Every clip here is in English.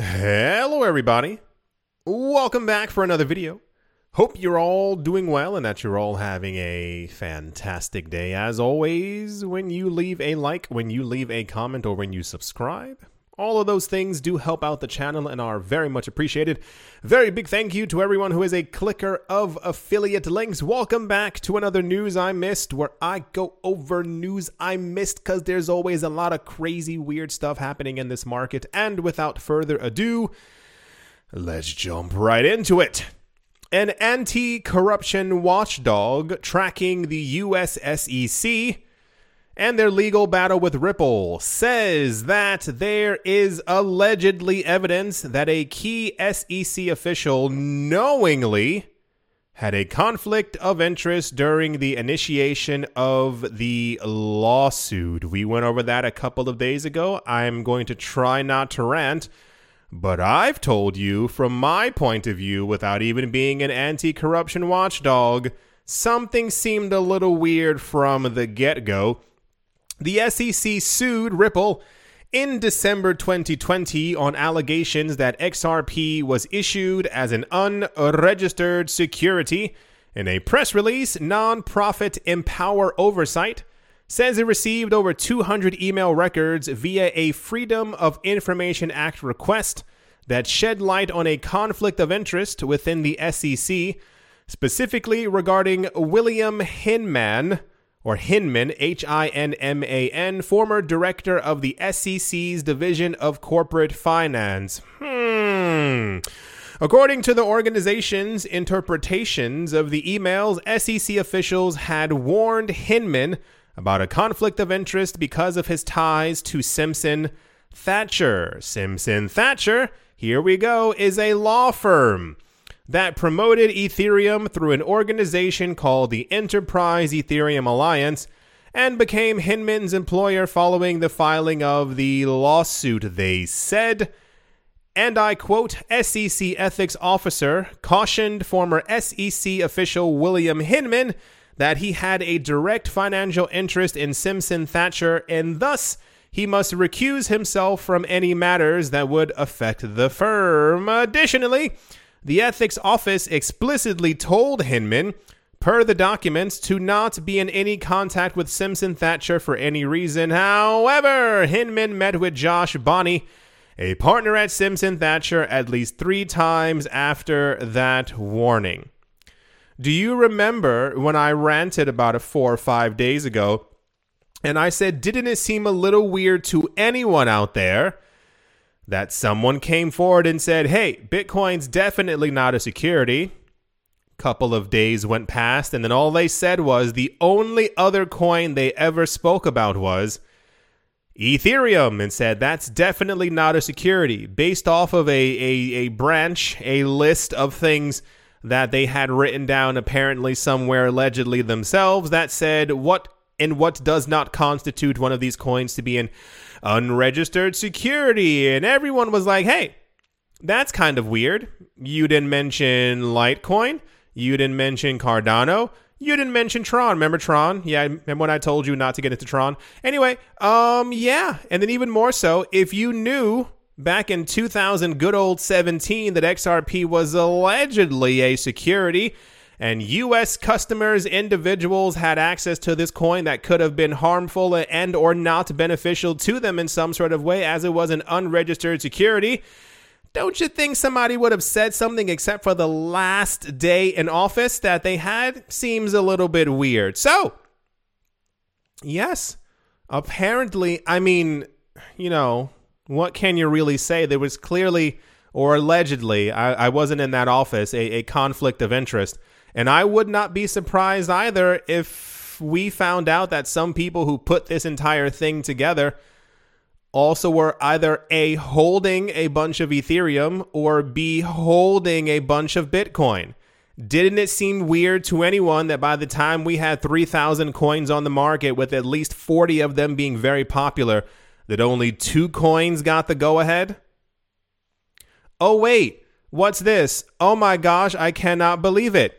Hello, everybody. Welcome back for another video. Hope you're all doing well and that you're all having a fantastic day. As always, when you leave a like, when you leave a comment, or when you subscribe, all of those things do help out the channel and are very much appreciated. Very big thank you to everyone who is a clicker of affiliate links. Welcome back to another News I Missed, where I go over news I missed because there's always a lot of crazy, weird stuff happening in this market. And without further ado, let's jump right into it. An anti corruption watchdog tracking the US SEC and their legal battle with Ripple says that there is allegedly evidence that a key SEC official knowingly had a conflict of interest during the initiation of the lawsuit. We went over that a couple of days ago. I'm going to try not to rant. But I've told you from my point of view, without even being an anti corruption watchdog, something seemed a little weird from the get go. The SEC sued Ripple in December 2020 on allegations that XRP was issued as an unregistered security. In a press release, nonprofit Empower Oversight says it received over 200 email records via a Freedom of Information Act request that shed light on a conflict of interest within the SEC, specifically regarding William Hinman or Hinman, H I N M A N, former director of the SEC's Division of Corporate Finance. Hmm. According to the organization's interpretations of the emails, SEC officials had warned Hinman about a conflict of interest because of his ties to Simpson Thacher. Simpson Thacher, here we go, is a law firm that promoted Ethereum through an organization called the Enterprise Ethereum Alliance and became Hinman's employer following the filing of the lawsuit, they said. And I quote SEC ethics officer cautioned former SEC official William Hinman that he had a direct financial interest in Simpson Thacher and thus he must recuse himself from any matters that would affect the firm. Additionally, the ethics office explicitly told Hinman, per the documents, to not be in any contact with Simpson Thacher for any reason. However, Hinman met with Josh Bonnie, a partner at Simpson Thacher, at least three times after that warning. Do you remember when I ranted about it four or five days ago? And I said, didn't it seem a little weird to anyone out there that someone came forward and said, hey, Bitcoin's definitely not a security. Couple of days went past, and then all they said was the only other coin they ever spoke about was Ethereum and said that's definitely not a security based off of a, a, a branch, a list of things that they had written down apparently somewhere allegedly themselves that said what and what does not constitute one of these coins to be an unregistered security. And everyone was like, hey, that's kind of weird. You didn't mention Litecoin. You didn't mention Cardano. You didn't mention Tron. Remember Tron? Yeah, remember when I told you not to get into Tron? Anyway, um, yeah. And then even more so, if you knew back in 2000, good old 17, that XRP was allegedly a security, and US customers individuals had access to this coin that could have been harmful and or not beneficial to them in some sort of way as it was an unregistered security. Don't you think somebody would have said something except for the last day in office that they had? Seems a little bit weird. So yes apparently i mean you know what can you really say? There was clearly or allegedly i, I wasn't in that office a, a conflict of interest and I would not be surprised either if we found out that some people who put this entire thing together also were either A, holding a bunch of Ethereum or B, holding a bunch of Bitcoin. Didn't it seem weird to anyone that by the time we had 3,000 coins on the market, with at least 40 of them being very popular, that only two coins got the go ahead? Oh, wait, what's this? Oh my gosh, I cannot believe it.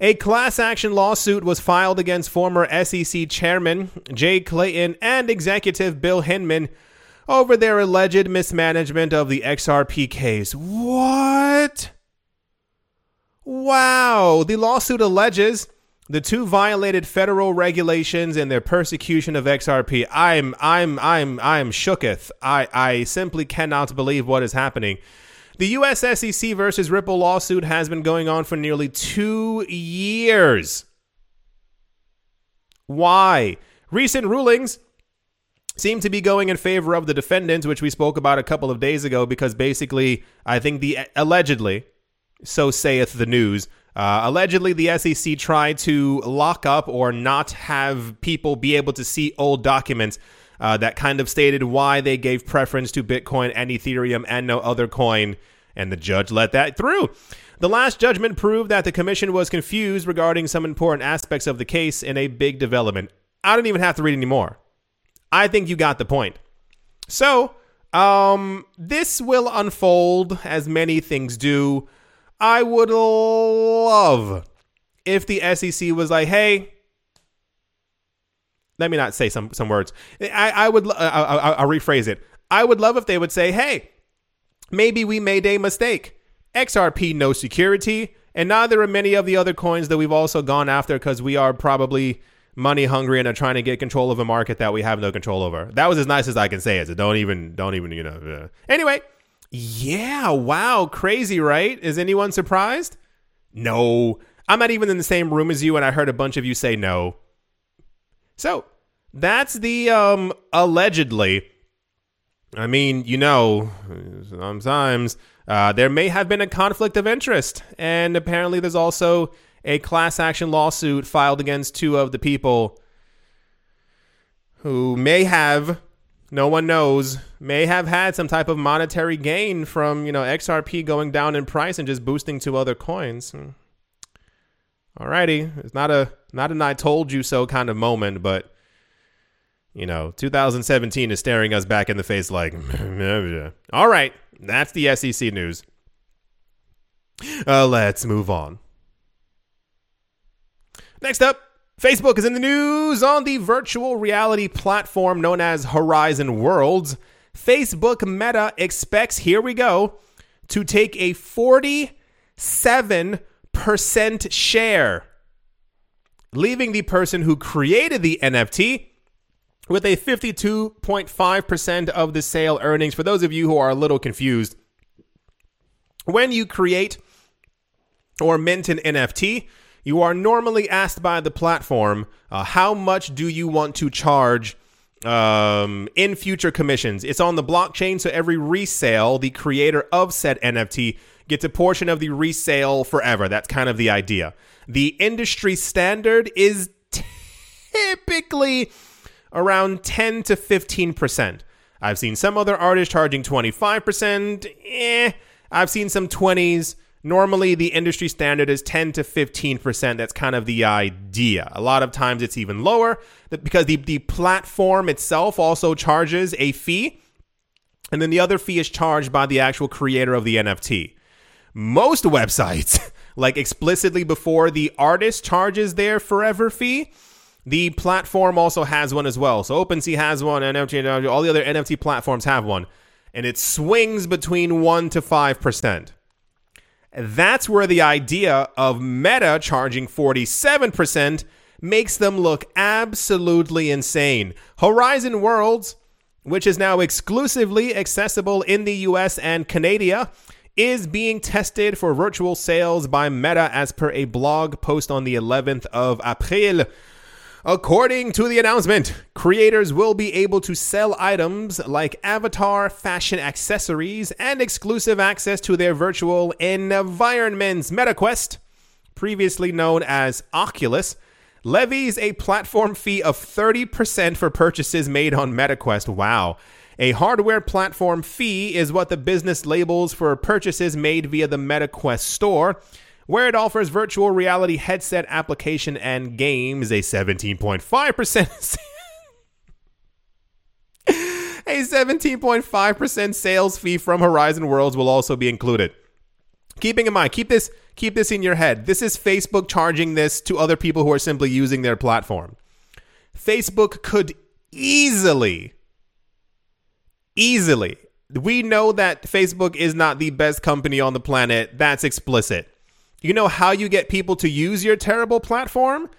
A class action lawsuit was filed against former SEC Chairman Jay Clayton and Executive Bill Hinman over their alleged mismanagement of the XRP case. What? Wow. The lawsuit alleges the two violated federal regulations in their persecution of XRP. I'm I'm I'm I'm shooketh. I I simply cannot believe what is happening. The US SEC versus Ripple lawsuit has been going on for nearly 2 years. Why? Recent rulings seem to be going in favor of the defendants, which we spoke about a couple of days ago, because basically, I think the allegedly, so saith the news, uh, allegedly the SEC tried to lock up or not have people be able to see old documents uh, that kind of stated why they gave preference to Bitcoin and Ethereum and no other coin, and the judge let that through. The last judgment proved that the commission was confused regarding some important aspects of the case in a big development. I don't even have to read anymore. I think you got the point. So, um, this will unfold as many things do. I would love if the SEC was like, "Hey, let me not say some some words. I I would I, I'll rephrase it. I would love if they would say, "Hey, maybe we made a mistake. XRP no security, and neither are many of the other coins that we've also gone after because we are probably." money hungry and are trying to get control of a market that we have no control over. That was as nice as I can say it. So don't even, don't even, you know. Anyway, yeah, wow, crazy, right? Is anyone surprised? No. I'm not even in the same room as you, and I heard a bunch of you say no. So that's the um allegedly. I mean, you know, sometimes uh, there may have been a conflict of interest, and apparently there's also a class action lawsuit filed against two of the people who may have no one knows may have had some type of monetary gain from you know xrp going down in price and just boosting to other coins hmm. Alrighty. It's not a not an i told you so kind of moment but you know 2017 is staring us back in the face like all right that's the sec news. Uh, let's move on. Next up, Facebook is in the news on the virtual reality platform known as Horizon Worlds. Facebook Meta expects, here we go, to take a 47% share, leaving the person who created the NFT with a 52.5% of the sale earnings. For those of you who are a little confused, when you create or mint an NFT, you are normally asked by the platform, uh, how much do you want to charge um, in future commissions? It's on the blockchain, so every resale, the creator of said NFT gets a portion of the resale forever. That's kind of the idea. The industry standard is typically around 10 to 15%. I've seen some other artists charging 25%. Eh, I've seen some 20s. Normally, the industry standard is 10 to 15%. That's kind of the idea. A lot of times it's even lower because the, the platform itself also charges a fee. And then the other fee is charged by the actual creator of the NFT. Most websites, like explicitly before the artist charges their forever fee, the platform also has one as well. So OpenSea has one, NFT, all the other NFT platforms have one. And it swings between 1 to 5%. That's where the idea of Meta charging 47% makes them look absolutely insane. Horizon Worlds, which is now exclusively accessible in the US and Canada, is being tested for virtual sales by Meta as per a blog post on the 11th of April. According to the announcement, creators will be able to sell items like avatar, fashion accessories, and exclusive access to their virtual environments. MetaQuest, previously known as Oculus, levies a platform fee of 30% for purchases made on MetaQuest. Wow. A hardware platform fee is what the business labels for purchases made via the MetaQuest store where it offers virtual reality headset application and games a 17.5% a 17.5% sales fee from Horizon Worlds will also be included. Keeping in mind, keep this keep this in your head. This is Facebook charging this to other people who are simply using their platform. Facebook could easily Easily. We know that Facebook is not the best company on the planet. That's explicit. You know how you get people to use your terrible platform?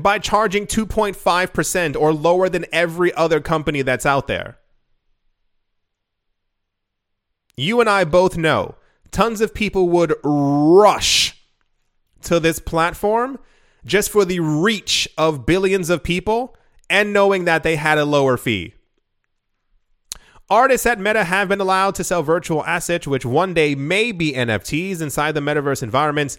By charging 2.5% or lower than every other company that's out there. You and I both know tons of people would rush to this platform just for the reach of billions of people and knowing that they had a lower fee. Artists at Meta have been allowed to sell virtual assets, which one day may be NFTs inside the metaverse environments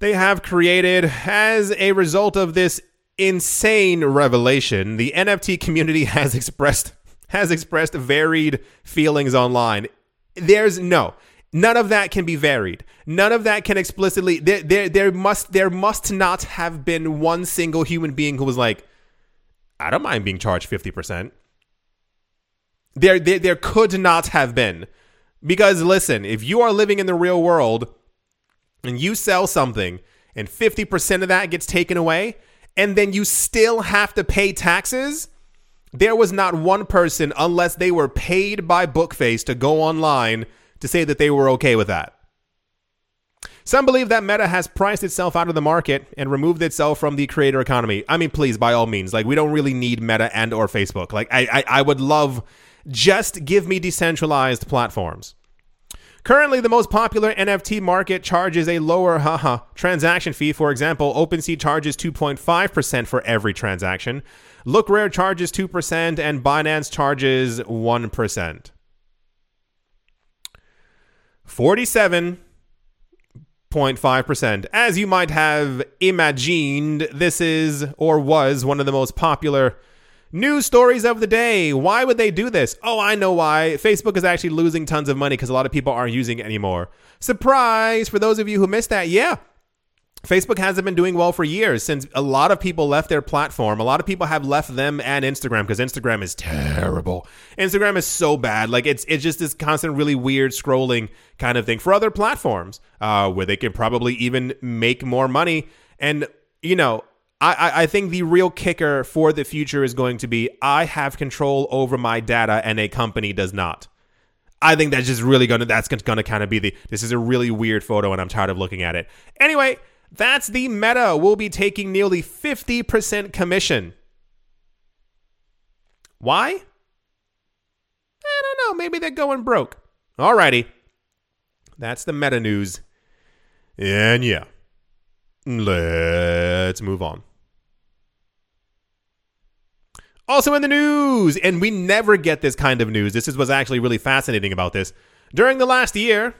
they have created as a result of this insane revelation. The NFT community has expressed has expressed varied feelings online. There's no None of that can be varied. None of that can explicitly there, there there must there must not have been one single human being who was like, I don't mind being charged 50%. There, there there could not have been. Because listen, if you are living in the real world and you sell something and 50% of that gets taken away and then you still have to pay taxes, there was not one person unless they were paid by Bookface to go online to say that they were okay with that. Some believe that Meta has priced itself out of the market and removed itself from the creator economy. I mean, please, by all means, like we don't really need Meta and or Facebook. Like I, I, I would love just give me decentralized platforms. Currently, the most popular NFT market charges a lower haha transaction fee. For example, OpenSea charges 2.5% for every transaction. LookRare charges 2% and Binance charges 1%. 47.5%. As you might have imagined, this is or was one of the most popular news stories of the day. Why would they do this? Oh, I know why. Facebook is actually losing tons of money because a lot of people aren't using it anymore. Surprise for those of you who missed that. Yeah, Facebook hasn't been doing well for years since a lot of people left their platform. A lot of people have left them and Instagram because Instagram is terrible. Instagram is so bad. Like it's it's just this constant, really weird scrolling kind of thing for other platforms uh, where they can probably even make more money. And you know, I, I think the real kicker for the future is going to be I have control over my data and a company does not. I think that's just really gonna that's gonna kind of be the this is a really weird photo and I'm tired of looking at it. Anyway, that's the meta. We'll be taking nearly 50% commission. Why? I don't know. Maybe they're going broke. Alrighty. That's the meta news. And yeah, let's move on. Also in the news, and we never get this kind of news. This is what's actually really fascinating about this. During the last year,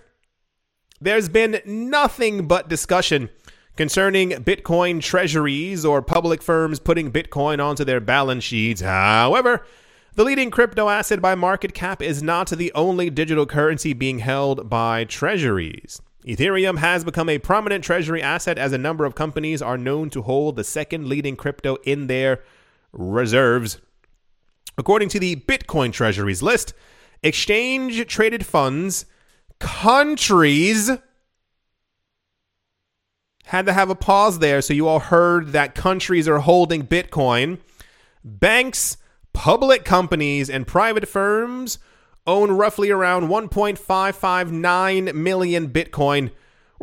there's been nothing but discussion concerning Bitcoin treasuries or public firms putting Bitcoin onto their balance sheets. However, the leading crypto asset by market cap is not the only digital currency being held by treasuries. Ethereum has become a prominent treasury asset as a number of companies are known to hold the second leading crypto in their reserves. According to the Bitcoin treasuries list, exchange traded funds, countries, had to have a pause there so you all heard that countries are holding Bitcoin. Banks, public companies, and private firms own roughly around 1.559 million Bitcoin,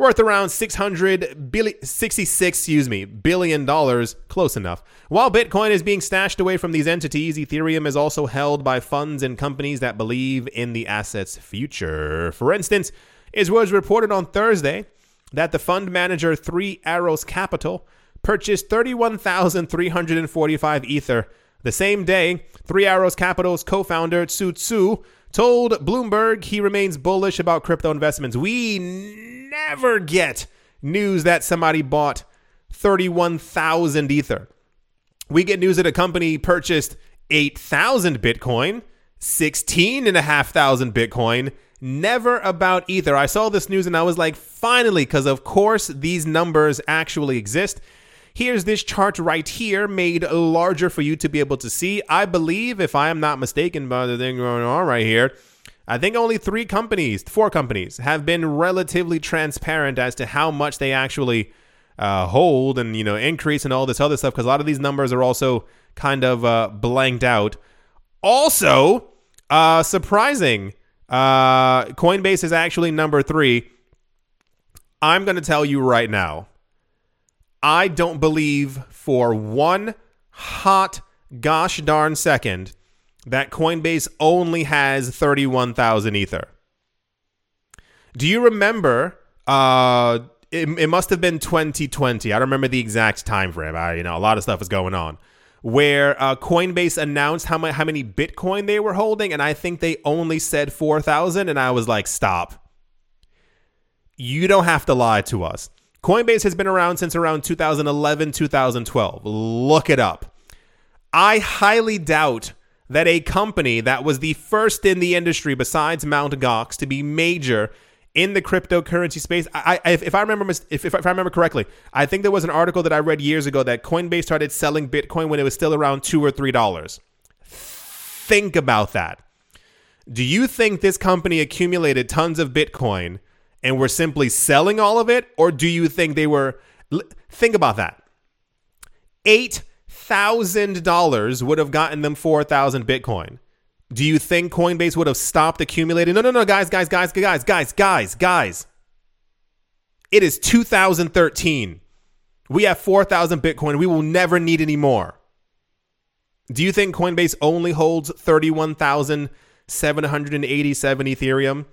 worth around 600 billion 66 excuse me billion dollars close enough while bitcoin is being stashed away from these entities ethereum is also held by funds and companies that believe in the asset's future for instance it was reported on thursday that the fund manager Three Arrows Capital purchased 31,345 Ether. The same day, Three Arrows Capital's co founder Su Zhu told Bloomberg he remains bullish about crypto investments. We never get news that somebody bought 31,000 Ether. We get news that a company purchased 8,000 Bitcoin, 16,500 Bitcoin, never about Ether. I saw this news and I was like, finally, because of course these numbers actually exist. Here's this chart right here, made larger for you to be able to see. I believe, if I am not mistaken by the thing going on right here, I think only three companies, four companies, have been relatively transparent as to how much they actually uh, hold and you know increase and all this other stuff. Because a lot of these numbers are also kind of uh, blanked out. Also, Uh, surprising. Uh, Coinbase is actually number three. I'm going to tell you right now. I don't believe for one hot gosh darn second that Coinbase only has 31,000 Ether. Do you remember? Uh, it, it must have been 2020. I don't remember the exact time frame. I, you know, a lot of stuff is going on. Where uh, Coinbase announced how, how many Bitcoin they were holding, and I think they only said 4,000, and I was like, stop. You don't have to lie to us. Coinbase has been around since around 2011, 2012. Look it up. I highly doubt that a company that was the first in the industry besides Mt. Gox to be major in the cryptocurrency space. I, I, if I remember if, if, I remember correctly, I think there was an article that I read years ago that Coinbase started selling Bitcoin when it was still around two or three dollars. Think about that. Do you think this company accumulated tons of Bitcoin and were simply selling all of it, or do you think they were? Think about that. Eight thousand dollars would have gotten them four thousand Bitcoin. Do you think Coinbase would have stopped accumulating? No, no, no, guys, guys, guys, guys, guys, guys, guys. It is 2013. We have 4,000 Bitcoin. We will never need any more. Do you think Coinbase only holds 31,787 Ethereum?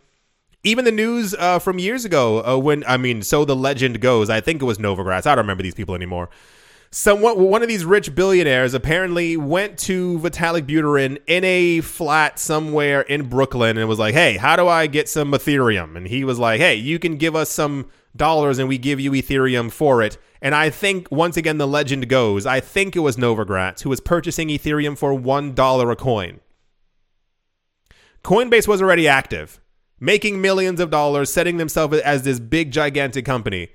Even the news uh, from years ago, uh, when, I mean, so the legend goes, I think it was Novogratz. I don't remember these people anymore someone one of these rich billionaires apparently went to Vitalik Buterin in a flat somewhere in Brooklyn and was like, "Hey, how do I get some Ethereum?" And he was like, "Hey, you can give us some dollars and we give you Ethereum for it." And I think once again the legend goes, I think it was Novogratz who was purchasing Ethereum for $1 a coin. Coinbase was already active, making millions of dollars, setting themselves as this big gigantic company.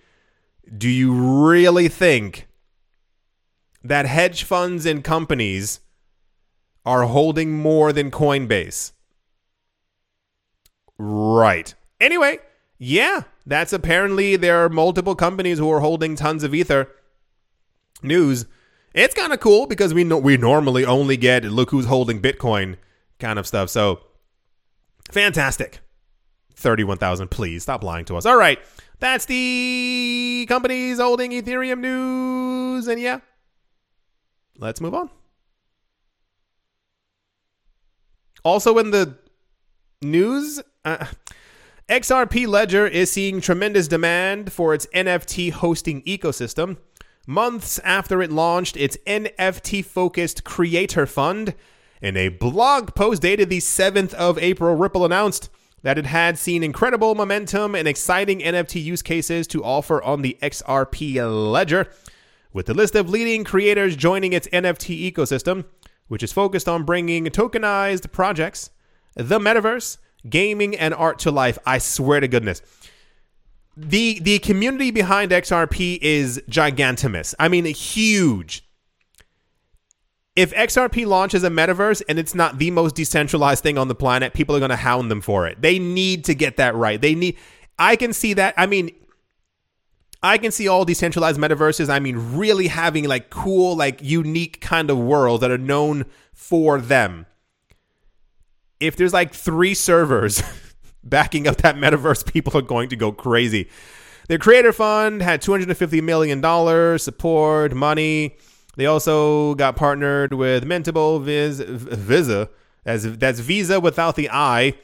Do you really think that hedge funds and companies are holding more than Coinbase. Right. Anyway, yeah, that's apparently there are multiple companies who are holding tons of ether. News. It's kind of cool because we know we normally only get look who's holding Bitcoin kind of stuff. So fantastic. 31,000, please stop lying to us. All right. That's the companies holding Ethereum news. And yeah, let's move on. Also, in the news, uh, XRP Ledger is seeing tremendous demand for its NFT hosting ecosystem. Months after it launched its NFT focused creator fund, in a blog post dated the 7th of April, Ripple announced that it had seen incredible momentum and exciting NFT use cases to offer on the XRP Ledger with the list of leading creators joining its NFT ecosystem, which is focused on bringing tokenized projects, the metaverse, gaming, and art to life. I swear to goodness. The the community behind XRP is gigantimous. I mean, huge. If XRP launches a metaverse and it's not the most decentralized thing on the planet, people are going to hound them for it. They need to get that right. They need I can see that. I mean, I can see all decentralized metaverses. I mean, really having like cool, like unique kind of worlds that are known for them. If there's like three servers backing up that metaverse, people are going to go crazy. Their creator fund had $250 million support money. They also got partnered with Mintable, Viz, Visa, as that's Visa without the I,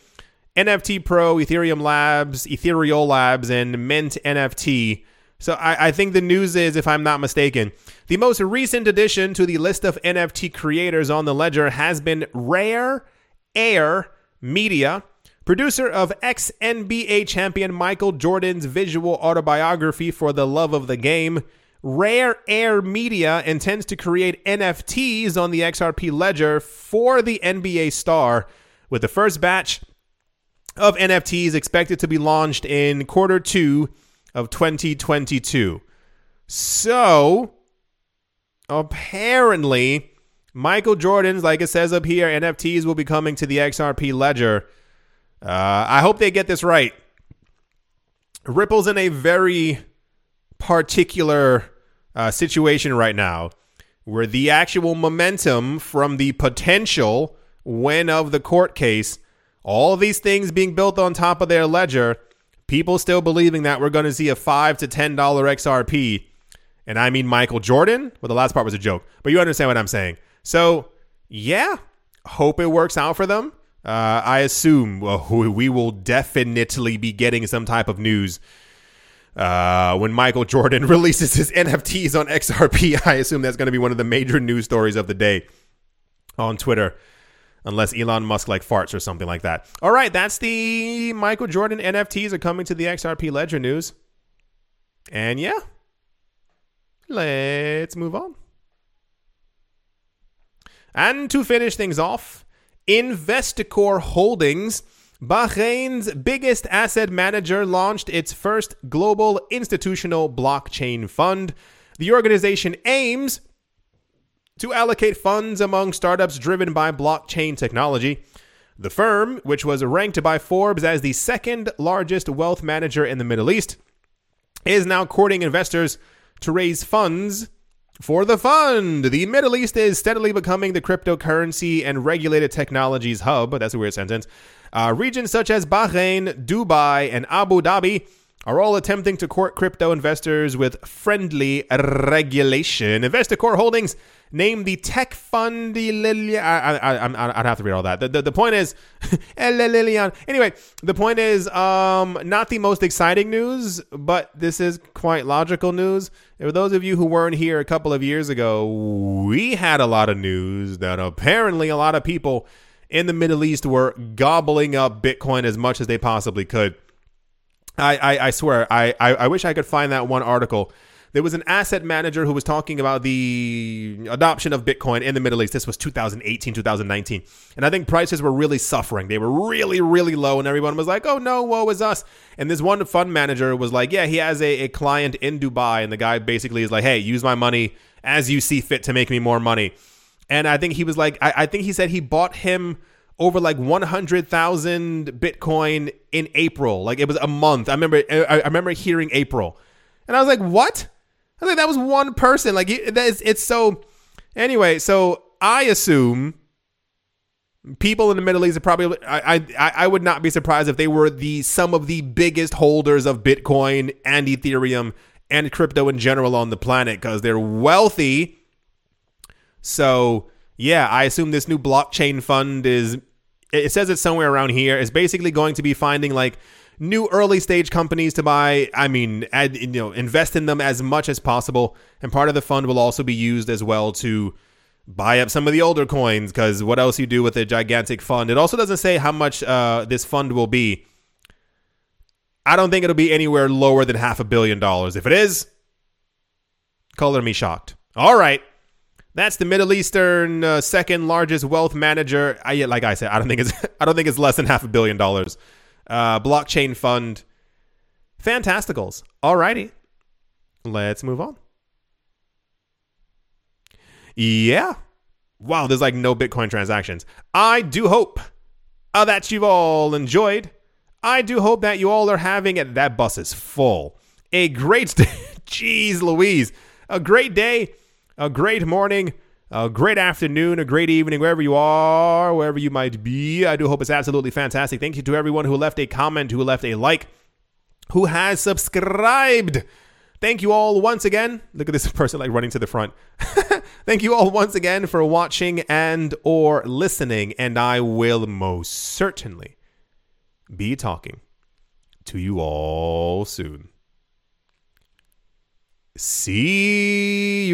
NFT Pro, Ethereum Labs, Ethereal Labs, and Mint NFT so I, I, think the news is, if I'm not mistaken, the most recent addition to the list of NFT creators on the ledger has been Rare Air Media, producer of ex NBA champion Michael Jordan's visual autobiography for the love of the game. Rare Air Media intends to create NFTs on the XRP ledger for the NBA star, with the first batch of NFTs expected to be launched in quarter two of 2022. So, apparently, Michael Jordan's, like it says up here, NFTs will be coming to the XRP ledger. Uh, I hope they get this right. Ripple's in a very particular uh, situation right now where the actual momentum from the potential win of the court case, all these things being built on top of their ledger, people still believing that we're going to see a five to ten dollar XRP, and I mean Michael Jordan. Well, the last part was a joke, but you understand what I'm saying. So yeah, hope it works out for them. Uh, I assume we will definitely be getting some type of news uh, when Michael Jordan releases his NFTs on XRP. I assume that's going to be one of the major news stories of the day on Twitter unless Elon Musk like farts or something like that. All right, that's the Michael Jordan NFTs are coming to the XRP Ledger news. And yeah, let's move on. And to finish things off, Investcorp Holdings, Bahrain's biggest asset manager, launched its first global institutional blockchain fund. The organization aims to allocate funds among startups driven by blockchain technology. The firm, which was ranked by Forbes as the second largest wealth manager in the Middle East, is now courting investors to raise funds for the fund. The Middle East is steadily becoming the cryptocurrency and regulated technologies hub. That's a weird sentence. Uh, regions such as Bahrain, Dubai, and Abu Dhabi are all attempting to court crypto investors with friendly regulation. Investcorp Holdings named the tech fund. I, I, I, I'd have to read all that. The, the, the point is, anyway, the point is, um, not the most exciting news, but this is quite logical news. For those of you who weren't here a couple of years ago, we had a lot of news that apparently a lot of people in the Middle East were gobbling up Bitcoin as much as they possibly could. I, I, I swear, I, I, I wish I could find that one article there was an asset manager who was talking about the adoption of Bitcoin in the Middle East. This was 2018, 2019. And I think prices were really suffering. They were really, really low. And everyone was like, oh no, woe is us. And this one fund manager was like, yeah, he has a, a client in Dubai. And the guy basically is like, hey, use my money as you see fit to make me more money. And I think he was like, I, I think he said he bought him over like 100,000 Bitcoin in April. Like it was a month. I remember, I, I remember hearing April. And I was like, what? I think that was one person. Like it's, it's so. Anyway, so I assume people in the Middle East are probably. I, I I would not be surprised if they were the some of the biggest holders of Bitcoin and Ethereum and crypto in general on the planet because they're wealthy. So yeah, I assume this new blockchain fund is. It says it's somewhere around here. It's basically going to be finding like new early stage companies to buy. I mean, add, you know, invest in them as much as possible. And part of the fund will also be used as well to buy up some of the older coins because what else you do with a gigantic fund? It also doesn't say how much uh, this fund will be. I don't think it'll be anywhere lower than half a billion dollars. If it is, color me shocked. All right. That's the Middle Eastern uh, second largest wealth manager. I, like I said, I don't think it's I don't think it's less than half a billion dollars uh, blockchain fund. Fantasticals. Alrighty. Let's move on. Yeah. Wow, there's like no Bitcoin transactions. I do hope uh, that you've all enjoyed. I do hope that you all are having it. That bus is full. A great day. Jeez Louise. A great day. A great morning a great afternoon, a great evening, wherever you are, wherever you might be. I do hope it's absolutely fantastic. Thank you to everyone who left a comment, who left a like, who has subscribed. Thank you all once again. Look at this person like running to the front. Thank you all once again for watching and or listening and I will most certainly be talking to you all soon. See